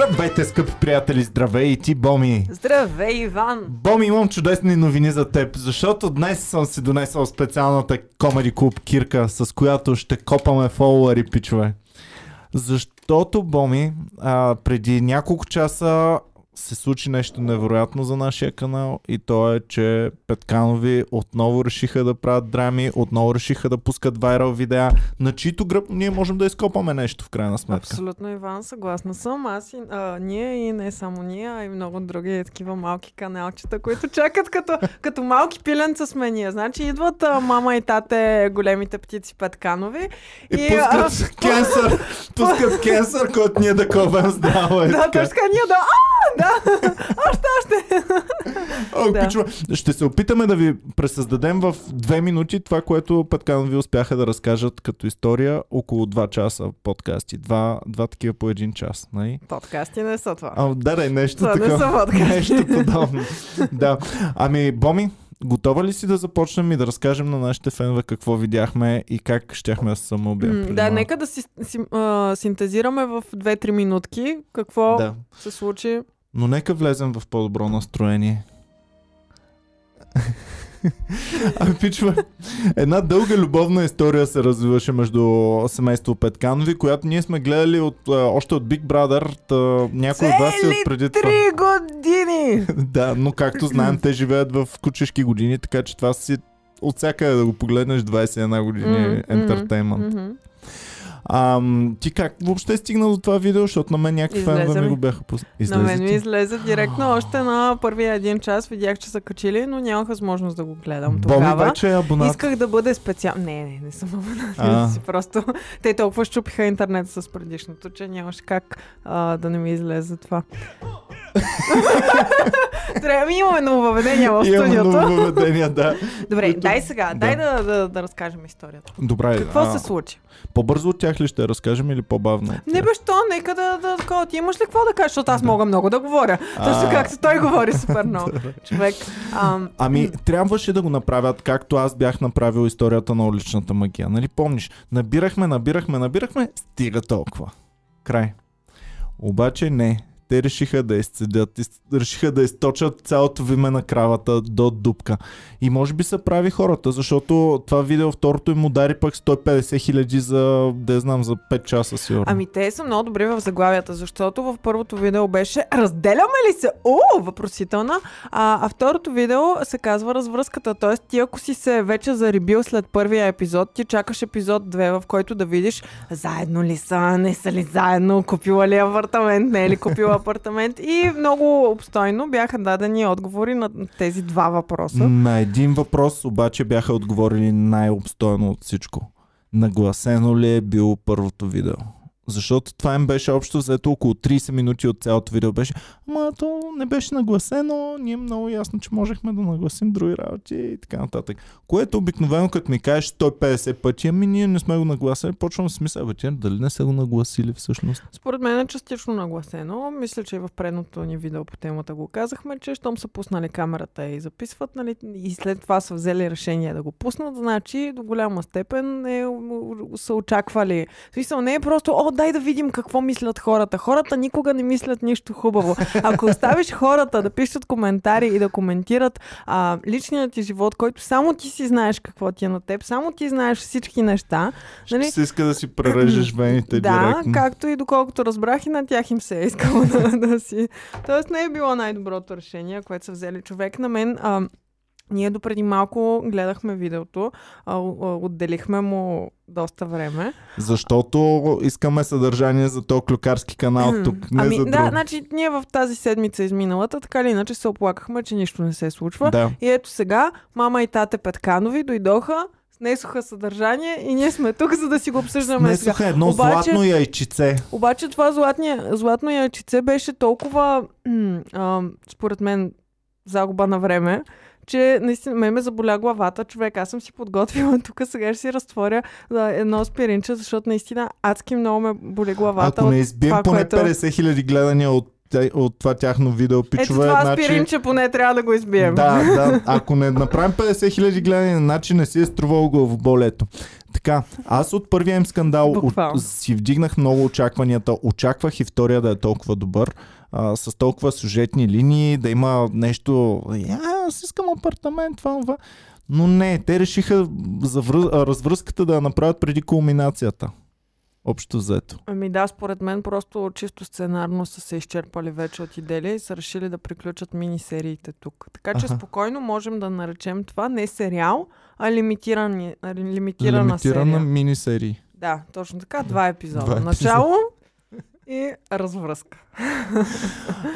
Здравейте, скъпи приятели, здравей и ти, Боми! Здравей, Иван! Боми, имам чудесни новини за теб, защото днес съм си донесъл специалната Комеди Клуб Кирка, с която ще копаме фолуари, пичове. Защото, Боми, а, преди няколко часа се случи нещо невероятно за нашия канал и то е, че Петканови отново решиха да правят драми, отново решиха да пускат вайрал видеа, на чието гръб ние можем да изкопаме нещо в крайна сметка. Абсолютно, Иван, съгласна съм. Аз и а, ние и не само ние, а и много други такива малки каналчета, които чакат като, като малки пиленца сме ние. Значи идват а, мама и тате големите птици Петканови и, и пускат а, кенсър, пускат кенсър, който ние да здраво. Е да, точно ние да... А, да, още, още. О, да. Пичува. Ще се опитаме да ви пресъздадем в две минути това, което ви успяха да разкажат като история около два часа подкасти. Два, два такива по един час. Най? Нали? Подкасти не са това. А, да, да, нещо това такова. Не са подкасти. Нещо подобно. да. Ами, Боми, Готова ли си да започнем и да разкажем на нашите фенове какво видяхме и как щяхме да се самоубием? Mm, да, нека да си, си а, синтезираме в 2-3 минутки какво да. се случи. Но нека влезем в по-добро настроение. Ами, пичва, една дълга любовна история се развиваше между семейство Петканови, която ние сме гледали от, а, още от Big Brother. Та, някой от вас е от преди това. Три години! да, но както знаем, те живеят в кучешки години, така че това си от всяка да го погледнеш 21 години mm-hmm, ентертеймент. Mm-hmm. А, ти как въобще стигна до това видео, защото на мен някакви фенове ми го бяха пуснали. На мен ми излезе директно, още на първия един час видях, че са качили, но нямах възможност да го гледам тогава. Боми вече е абонат. Исках да бъде специално. Не, не, не съм абонат. Си просто те толкова щупиха интернет с предишното, че нямаше как а, да не ми излезе това. Трябва ми имаме нововведения в студиото. Имаме да. Добре, дай сега, да. дай да, да, да разкажем историята. Добре. Какво а... се случи? По-бързо от тях ли ще разкажем или по-бавно? Не бе, що? Нека да, да, да Ти имаш ли какво да кажеш? Защото аз мога много да говоря. Точно както той говори супер много. Човек. Ам... Ами, трябваше да го направят, както аз бях направил историята на уличната магия. Нали помниш? Набирахме, набирахме, набирахме, стига толкова. Край. Обаче не те решиха да изцедят, решиха да източат цялото виме на кравата до дупка. И може би са прави хората, защото това видео второто им удари пък 150 хиляди за, да знам, за 5 часа сигурно. Ами те са много добри в заглавията, защото в първото видео беше разделяме ли се? О, въпросителна. А, а второто видео се казва развръзката. Тоест ти ако си се вече зарибил след първия епизод, ти чакаш епизод 2, в който да видиш заедно ли са, не са ли заедно, купила ли апартамент, не е ли купила апартамент и много обстойно бяха дадени отговори на тези два въпроса. На един въпрос обаче бяха отговорили най-обстойно от всичко. Нагласено ли е било първото видео? Защото това им беше общо взето около 30 минути от цялото видео беше. Ама то не беше нагласено, ние много ясно, че можехме да нагласим други работи и така нататък. Което обикновено, като ми кажеш 150 пъти, ами ние не сме го нагласили, почвам си мисля, бе, дали не са го нагласили всъщност? Според мен е частично нагласено. Мисля, че и в предното ни видео по темата го казахме, че щом са пуснали камерата и записват, нали, и след това са взели решение да го пуснат, значи до голяма степен е, са очаквали. В смисъл не е просто, о, дай да видим какво мислят хората. Хората никога не мислят нищо хубаво. Ако оставиш хората да пишат коментари и да коментират а, личният ти живот, който само ти си знаеш какво ти е на теб, само ти знаеш всички неща. Ще нали? се иска да си прережеш вените да, директно. както и доколкото разбрах и на тях им се е искало да, да си. Тоест не е било най-доброто решение, което са взели човек. На мен а, ние допреди малко гледахме видеото, отделихме му доста време. Защото искаме съдържание за този клюкарски канал тук. Не ами за да, друг. значи ние в тази седмица изминалата, така или иначе се оплакахме, че нищо не се случва. Да. И ето сега мама и тате Петканови дойдоха, снесоха съдържание и ние сме тук, за да си го обсъждаме Снесоха сега. едно обаче, златно яйчице. Обаче това златния, златно яйчице беше толкова, м- а, според мен, загуба на време, че наистина ме ме заболя главата, човек. Аз съм си подготвила тук, сега ще си разтворя да, едно спиринче, защото наистина адски много ме боли главата. Ако не избием поне което... 50 хиляди гледания от от това тяхно видео, пичове. Ето това значи... спиринче поне трябва да го избием. Да, да. Ако не направим 50 хиляди гледания, значи не си е струвало главоболето. Така, аз от първия им скандал Буквално. от, си вдигнах много очакванията. Очаквах и втория да е толкова добър. А, с толкова сюжетни линии, да има нещо. Я, аз искам апартамент, това, това. Но не, те решиха за връз, а, развръзката да я направят преди кулминацията. Общо взето. Ами да, според мен просто чисто сценарно са се изчерпали вече от идеи и са решили да приключат мини-сериите тук. Така че Аха. спокойно можем да наречем това не сериал, а лимитиран, лимитирана, Лимитирана серия. мини-серии. Да, точно така. Два епизода. Два епизода. Начало и развръзка.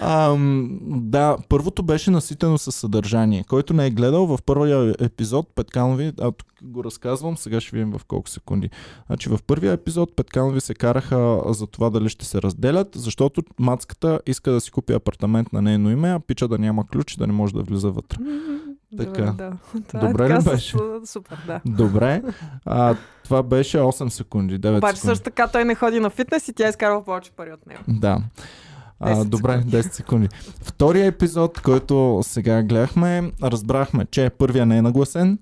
Ам, да, първото беше наситено със съдържание. Който не е гледал в първия епизод, Петканови, а тук го разказвам, сега ще видим в колко секунди. Значи в първия епизод Петканови се караха за това дали ще се разделят, защото мацката иска да си купи апартамент на нейно име, а пича да няма ключ и да не може да влиза вътре. Така. Да, това Добре е ли така беше? С, супер, да. Добре. А, това беше 8 секунди, 9 Обаче секунди. също така той не ходи на фитнес и тя изкарва повече пари от него. Да. А, 10 добре, секунди. 10 секунди. Втория епизод, който сега гледахме, разбрахме, че първия не е нагласен.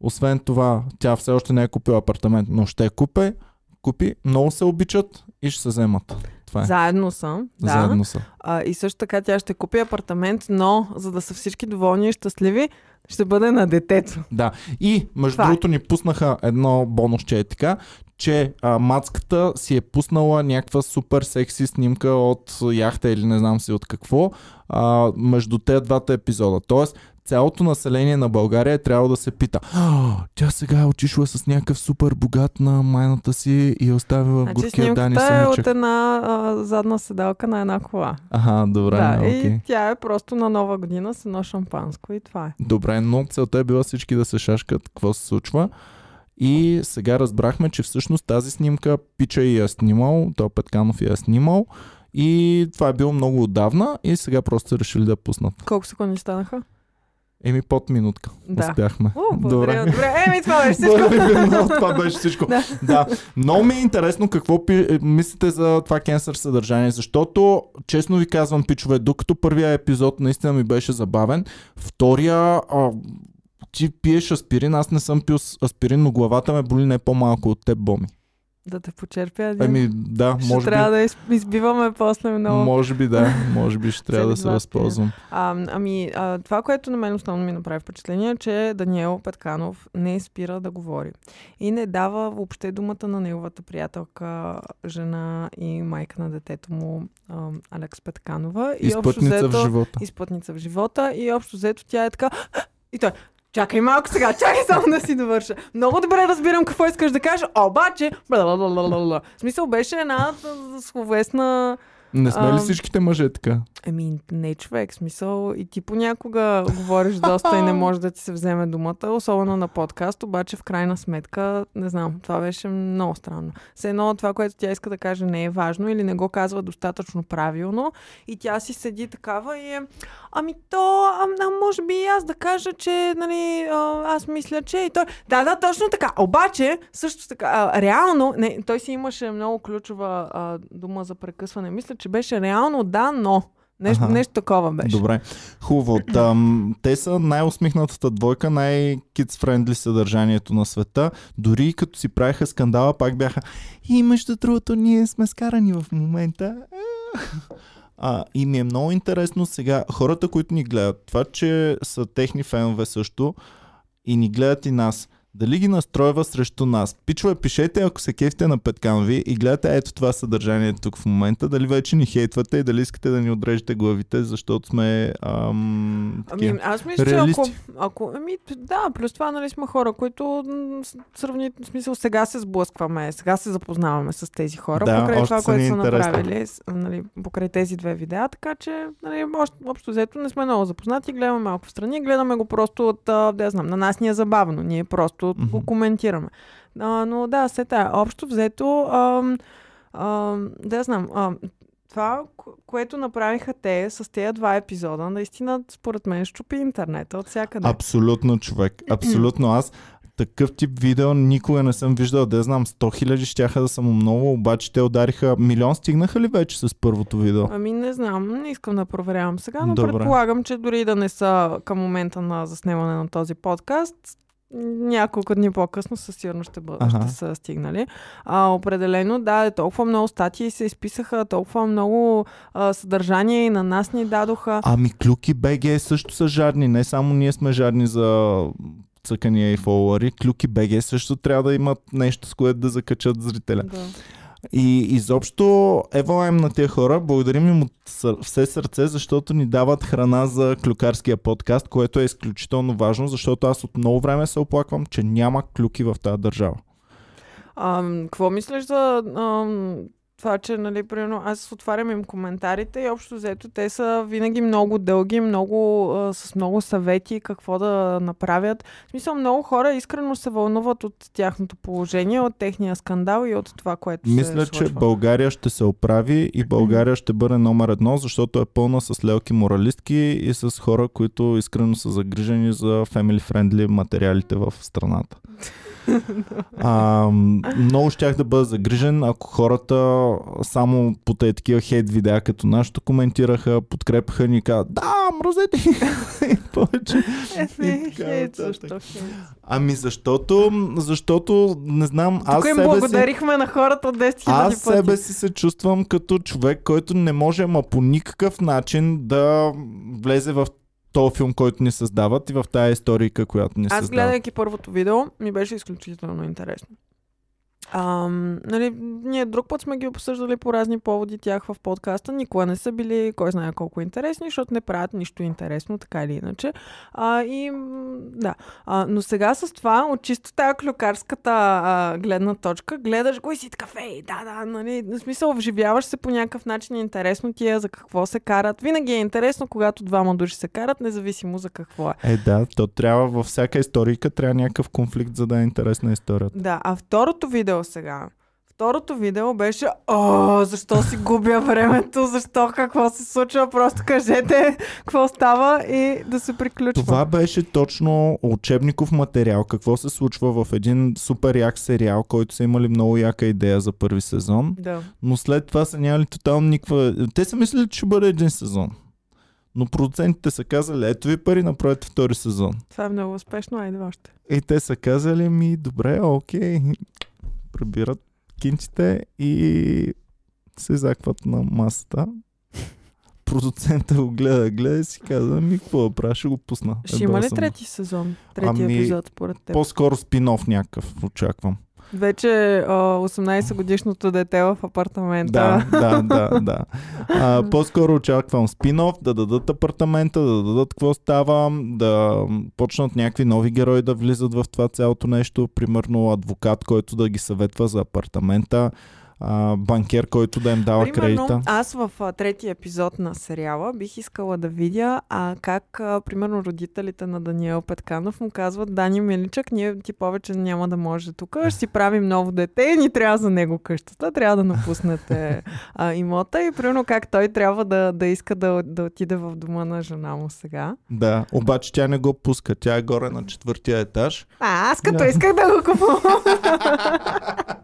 Освен това, тя все още не е купила апартамент, но ще купе, купи, много се обичат и ще се вземат. Това е. Заедно са. Да. Заедно са. А, и също така тя ще купи апартамент, но за да са всички доволни и щастливи, ще бъде на детето. Да. И, между Това е. другото, ни пуснаха едно бонусче е така, че а, мацката си е пуснала някаква супер секси снимка от яхта или не знам си от какво а, между те двата епизода. Тоест, цялото население на България е трябвало да се пита «А, тя сега е отишла с някакъв супер богат на майната си и е оставила в Значи горкия Дани снимката е от самичък. една а, задна седалка на една кола. Аха, добре, да, окей. и тя е просто на нова година с едно шампанско и това е. Добре, но целта е била всички да се шашкат какво се случва. И сега разбрахме, че всъщност тази снимка Пича и я снимал, то Петканов я е снимал. И това е било много отдавна и сега просто са решили да я пуснат. Колко секунди станаха? Еми под минутка. Да. Успяхме. О, благодаря. Добре. Добре. Еми, това беше всичко. Много, това беше всичко. Да. да. Много ми е интересно какво пи, е, мислите за това кенсър съдържание, защото, честно ви казвам, пичове, докато първия епизод наистина ми беше забавен, втория, а, ти пиеш аспирин, аз не съм пил аспирин, но главата ме боли не по-малко от теб, Боми. Да те почерпя един. Еми, да, Ще може трябва би. да из- избиваме после много. Може би да, може би ще трябва да се възползвам. А, ами, а, това, което на мен основно ми направи впечатление, е, че Даниел Петканов не спира да говори. И не дава въобще думата на неговата приятелка, жена и майка на детето му, а, Алекс Петканова. И Изпътница в взето- живота. изпътница в живота и общо взето тя е така и той Чакай малко сега, чакай само да си довърша. Много добре разбирам какво искаш да кажеш, обаче... В смисъл беше една словесна... Не сме ли всичките мъже така? Еми, не човек, смисъл и ти понякога говориш доста и не може да ти се вземе думата, особено на подкаст, обаче в крайна сметка, не знам, това беше много странно. Все едно това, което тя иска да каже не е важно или не го казва достатъчно правилно и тя си седи такава и е, ами то, а, а може би и аз да кажа, че, нали, а, аз мисля, че и той, да, да, точно така, обаче, също така, а, реално, не, той си имаше много ключова а, дума за прекъсване, мисля, че беше реално да, но. Нещо, нещо такова беше. Добре. Хубаво. Там, те са най-усмихнатата двойка, най-kids friendly съдържанието на света. Дори като си правиха скандала, пак бяха и между другото, ние сме скарани в момента. А, и ми е много интересно сега, хората, които ни гледат, това, че са техни фенове също и ни гледат и нас, дали ги настройва срещу нас. Пичове, пишете, ако се кефте на Петканови и гледате ето това съдържание тук в момента, дали вече ни хейтвате и дали искате да ни отрежете главите, защото сме ам, такива. Ами, аз мисля, че Реалисти. ако, ако... Ами, да, плюс това, нали, сме хора, които м, с- сравнително, в смисъл, сега се сблъскваме, сега се запознаваме с тези хора, Да, покрай още това, което са направили, нали, покрай тези две видеа, така че, нали, общо, общо взето не сме много запознати, гледаме малко в страни, гледаме го просто от, да знам, на нас ни е забавно, ние просто Мгм. го коментираме. А, но да, се тая, общо взето, ам, ам, да знам, ам, това, ко- което направиха те с тези два епизода, наистина, според мен, щупи интернета от всякъде. Абсолютно, човек. Абсолютно. Аз такъв тип видео никога не съм виждал. Да знам, 100 хиляди щяха да са му много, обаче те удариха. Милион стигнаха ли вече с първото видео? Ами не знам, не искам да проверявам сега, но Добре. предполагам, че дори да не са към момента на заснемане на този подкаст, няколко дни по-късно със сигурност ще, бъ... Аха. ще са стигнали. А, определено, да, толкова много статии се изписаха, толкова много а, съдържание и на нас ни дадоха. Ами Клюки БГ също са жадни. Не само ние сме жадни за цъкания и фолуари. Клюки БГ също трябва да имат нещо, с което да закачат зрителя. Да. И изобщо евалаем на тези хора, благодарим им от все сърце, защото ни дават храна за клюкарския подкаст, което е изключително важно, защото аз от много време се оплаквам, че няма клюки в тази държава. А, какво мислиш за ам, това, че, нали, примерно, аз отварям им коментарите и общо взето те са винаги много дълги, много, а, с много съвети какво да направят. В смисъл, много хора искрено се вълнуват от тяхното положение, от техния скандал и от това, което Мисля, се че случва. България ще се оправи и България ще бъде номер едно, защото е пълна с лелки моралистки и с хора, които искрено са загрижени за family friendly материалите в страната. А, много щях да бъда загрижен, ако хората само по тези такива хейт видеа като нашото коментираха, подкрепаха ни и казват, да, мразете ги!» и повече. Е, И хейт, защо хейт? Ами защото, защото не знам, аз Тук им себе си... благодарихме на хората от 10 000 Аз пъти. себе си се чувствам като човек, който не може, ма по никакъв начин да влезе в този филм, който ни създават и в тази историка, която ни Аз създават. гледайки първото видео, ми беше изключително интересно. Ам, нали, ние друг път сме ги обсъждали по разни поводи тях в подкаста. Никога не са били кой знае колко интересни, защото не правят нищо интересно, така или иначе. А, и да. А, но сега с това, от чисто тази клюкарската а, гледна точка, гледаш го и си така, фей, да, да, нали, в смисъл, вживяваш се по някакъв начин, интересно ти е за какво се карат. Винаги е интересно, когато двама души се карат, независимо за какво е. Е, да, то трябва във всяка историка трябва някакъв конфликт, за да е интересна историята. Да, а второто видео сега. Второто видео беше О, защо си губя времето, защо, какво се случва, просто кажете какво става и да се приключва. Това беше точно учебников материал, какво се случва в един супер як сериал, който са имали много яка идея за първи сезон, Да. но след това са нямали тотално никаква... Те са мислили, че ще бъде един сезон. Но продуцентите са казали, ето ви пари, направете втори сезон. Това е много успешно, айде още. И те са казали ми, добре, окей. Прибират кинчите и се закват на масата. Продуцента го гледа, гледа и си казва, ми какво да правя, ще го пусна. Ще има ли трети сезон? Трети Ами, епизод според теб? По-скоро спин-оф някакъв, очаквам. Вече а, 18 годишното дете в апартамента. Да, да, да, да. А, по-скоро очаквам спин-оф, да дадат апартамента, да дадат какво става, да почнат някакви нови герои да влизат в това цялото нещо. Примерно адвокат, който да ги съветва за апартамента, а, банкер, който да им дава Примерно, кредита. аз в а, третия епизод на сериала бих искала да видя а, как, а, примерно, родителите на Даниел Петканов му казват, Дани Миличък, ние ти повече няма да може тук, ще си правим ново дете и ни трябва за него къщата, трябва да напуснете а, имота и примерно как той трябва да, да иска да, да отиде в дома на жена му сега. Да, обаче тя не го пуска. Тя е горе на четвъртия етаж. А, аз като Да. исках да го купувам.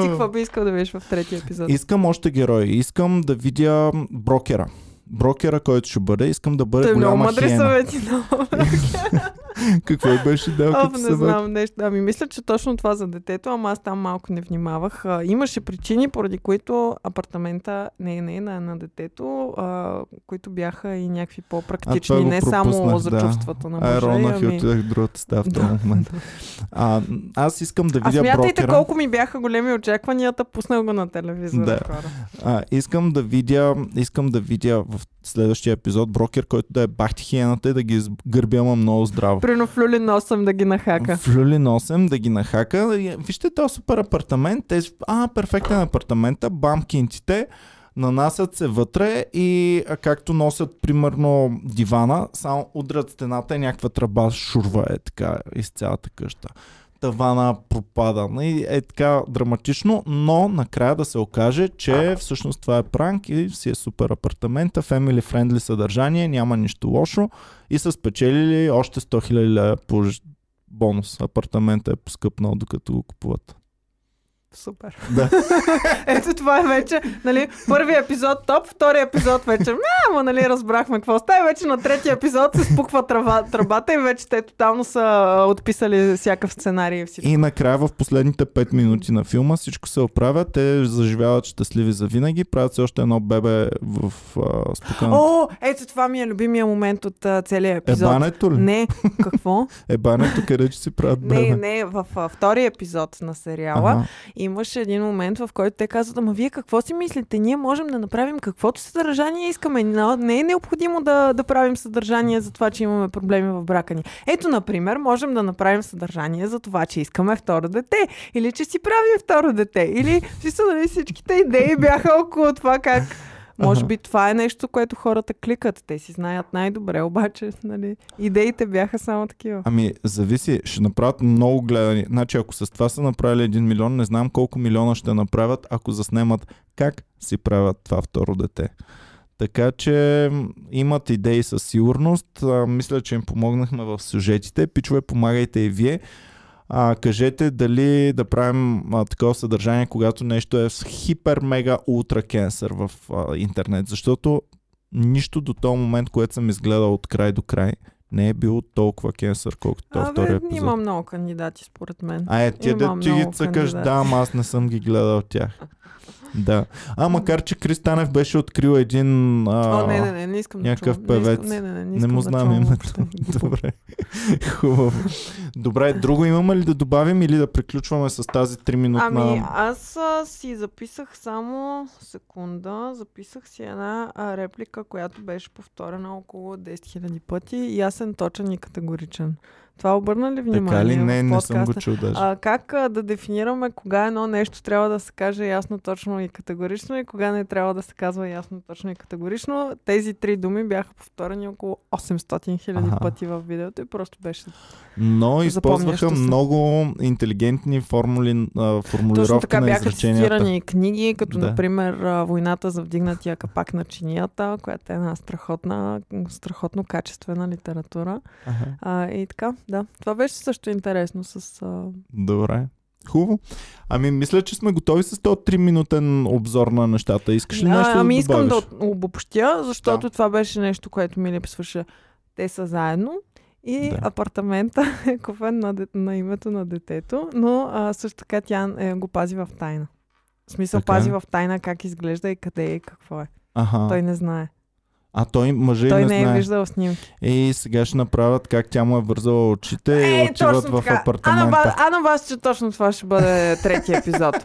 Ти какво би искал да видиш в третия епизод? Искам още герои. Искам да видя брокера. Брокера, който ще бъде, искам да бъде Той е много голяма мъдри хиена. съвети. Много. Какво беше дел Оф, като не съвет? знам нещо. Ами мисля, че точно това за детето, ама аз там малко не внимавах. А, имаше причини, поради които апартамента не, не на, на детето, а, които бяха и някакви А, по-практични, не само за да. чувствата на А, мъжа. ронах и ами... отидах в другата в този Да. момент. А, аз искам да А видя смятайте брокера. колко ми бяха големи очакванията, пуснах го на телевизора. Да. хора. А, искам да видя, искам да видя в следващия епизод брокер, който да е бахти хиената и да ги изгърби, ама много здраво. Прино в люли носъм да ги нахака. В люли носем да ги нахака. Вижте този супер апартамент. Те, а, перфектен апартамента, бам кинтите, нанасят се вътре и както носят примерно дивана, само удрят стената и някаква тръба шурва е така из цялата къща. Тавана пропада. И е така драматично, но накрая да се окаже, че всъщност това е пранк и си е супер апартамента, family friendly съдържание, няма нищо лошо и са спечелили още 100 000 лева по ж- бонус. Апартамента е поскъпнал докато го купуват. Супер. Да. Ето това е вече, нали, първият епизод топ, втория епизод вече, ама, нали, разбрахме какво става. Вече на третия епизод се спуква тръба, тръбата и вече те тотално са отписали всякакъв сценарий и всичко. И накрая в последните 5 минути на филма всичко се оправя, те заживяват щастливи за винаги, правят се още едно бебе в а. О, ето това ми е любимия момент от а, целия епизод. Ебането ли? Не, какво? Ебането, къде че си правят бебе? не, не, в а, втория епизод на сериала Ага. Имаше един момент, в който те казват, ама вие какво си мислите? Ние можем да направим каквото съдържание искаме. Но Не е необходимо да, да правим съдържание за това, че имаме проблеми в брака ни. Ето, например, можем да направим съдържание за това, че искаме второ дете. Или че си правим второ дете. Или чисто, нали, всичките идеи бяха около това как може би това е нещо, което хората кликат. Те си знаят най-добре, обаче нали, идеите бяха само такива. Ами, зависи, ще направят много гледани. Значи, ако с това са направили 1 милион, не знам колко милиона ще направят, ако заснемат как си правят това второ дете. Така че имат идеи със сигурност. А, мисля, че им помогнахме в сюжетите. Пичове, помагайте и вие. А, кажете дали да правим а, такова съдържание, когато нещо е с хипер, мега, ултра кенсър в а, интернет. Защото нищо до този момент, което съм изгледал от край до край, не е било толкова кенсър, колкото този втори епизод. има много кандидати, според мен. А е, ти да ти ги цъкаш, да, аз не съм ги гледал тях. Да. А, макар, че Кристанев беше открил един... А, О, не, не, не, не искам някакъв да певец. Не, не, не, не, не, му знам името. Добре. Хубаво. Добре, друго имаме ли да добавим или да приключваме с тази 3 минутна... Ами, аз а, си записах само секунда, записах си една а, реплика, която беше повторена около 10 000 пъти. Ясен, точен и категоричен. Това обърна ли внимание Така ли? Не, не съм го чул даже. А, как а, да дефинираме кога едно нещо трябва да се каже ясно, точно и категорично и кога не трябва да се казва ясно, точно и категорично? Тези три думи бяха повторени около 800 хиляди пъти в видеото и просто беше Но използваха се. много интелигентни формули, а, формулировки Точно така на бяха цитирани книги, като Да. например Войната за вдигнатия капак на чинията, която е една страхотна, страхотно качествена литература. Ага. А, и така, да. Това беше също интересно с... А... Добре. Хубаво. Ами, мисля, че сме готови с този 3 минутен обзор на нещата. Искаш ли нещо а, ами да искам да обобщя, защото Да. това беше нещо, което ми липсваше. Те са заедно и Да. апартамента е купен на, де- на името на детето, но а, също така тя е, го пази в тайна. В смисъл, Така. пази в тайна как изглежда и къде е и какво е. Аха. Той не знае. А той мъже Той не, не е знае. виждал снимки. И сега ще направят как тя му е вързала очите и отиват в Ана, апартамента. ба, Ана бас, че точно това ще бъде третия епизод.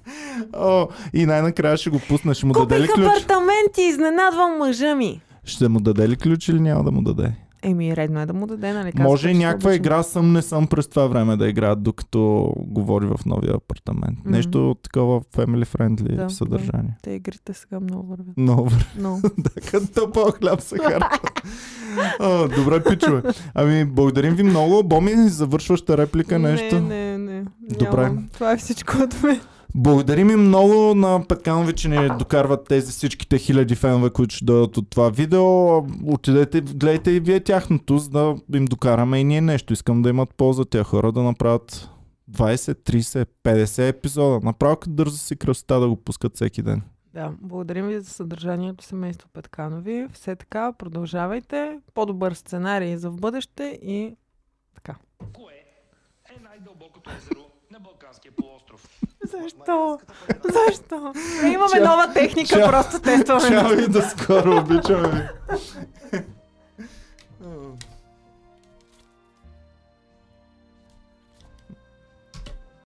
О, и най-накрая ще го пусна. Ще му даде ли Купих ключ? апартамент и изненадвам мъжа ми. Ще му даде ли ключ или няма да му даде? Еми, редно е да му даде, нали? казвате, Може някаква обичам. игра съм, не съм през това време да играят, докато говори в новия апартамент. Мгм. Нещо такова family friendly Да, съдържание. Те игрите сега много вървят. Много Но. да, като топъл хляб се харча. О, добре, пичове. Ами, благодарим ви много. Боми, завършваща реплика, нещо. Не, не, не. Добре. Нямам. Това е всичко от мен. Благодарим им много на Петканови, че ни докарват тези всичките хиляди фенове, които ще дойдат от това видео. Отидете, гледайте и вие тяхното, за да им докараме и ние нещо. Искам да имат полза тя хора да направят 20, 30, 50 епизода. Направо като дързо си красота да го пускат всеки ден. Да, благодарим ви за съдържанието семейство Петканови. Все така, продължавайте. По-добър сценарий за в бъдеще и Кое е най-дълбокото езеро на Балканския полуостров. Защо? Защо? Ние имаме нова техника, Ча... просто тестваме. Чао и до скоро, обичаме ви.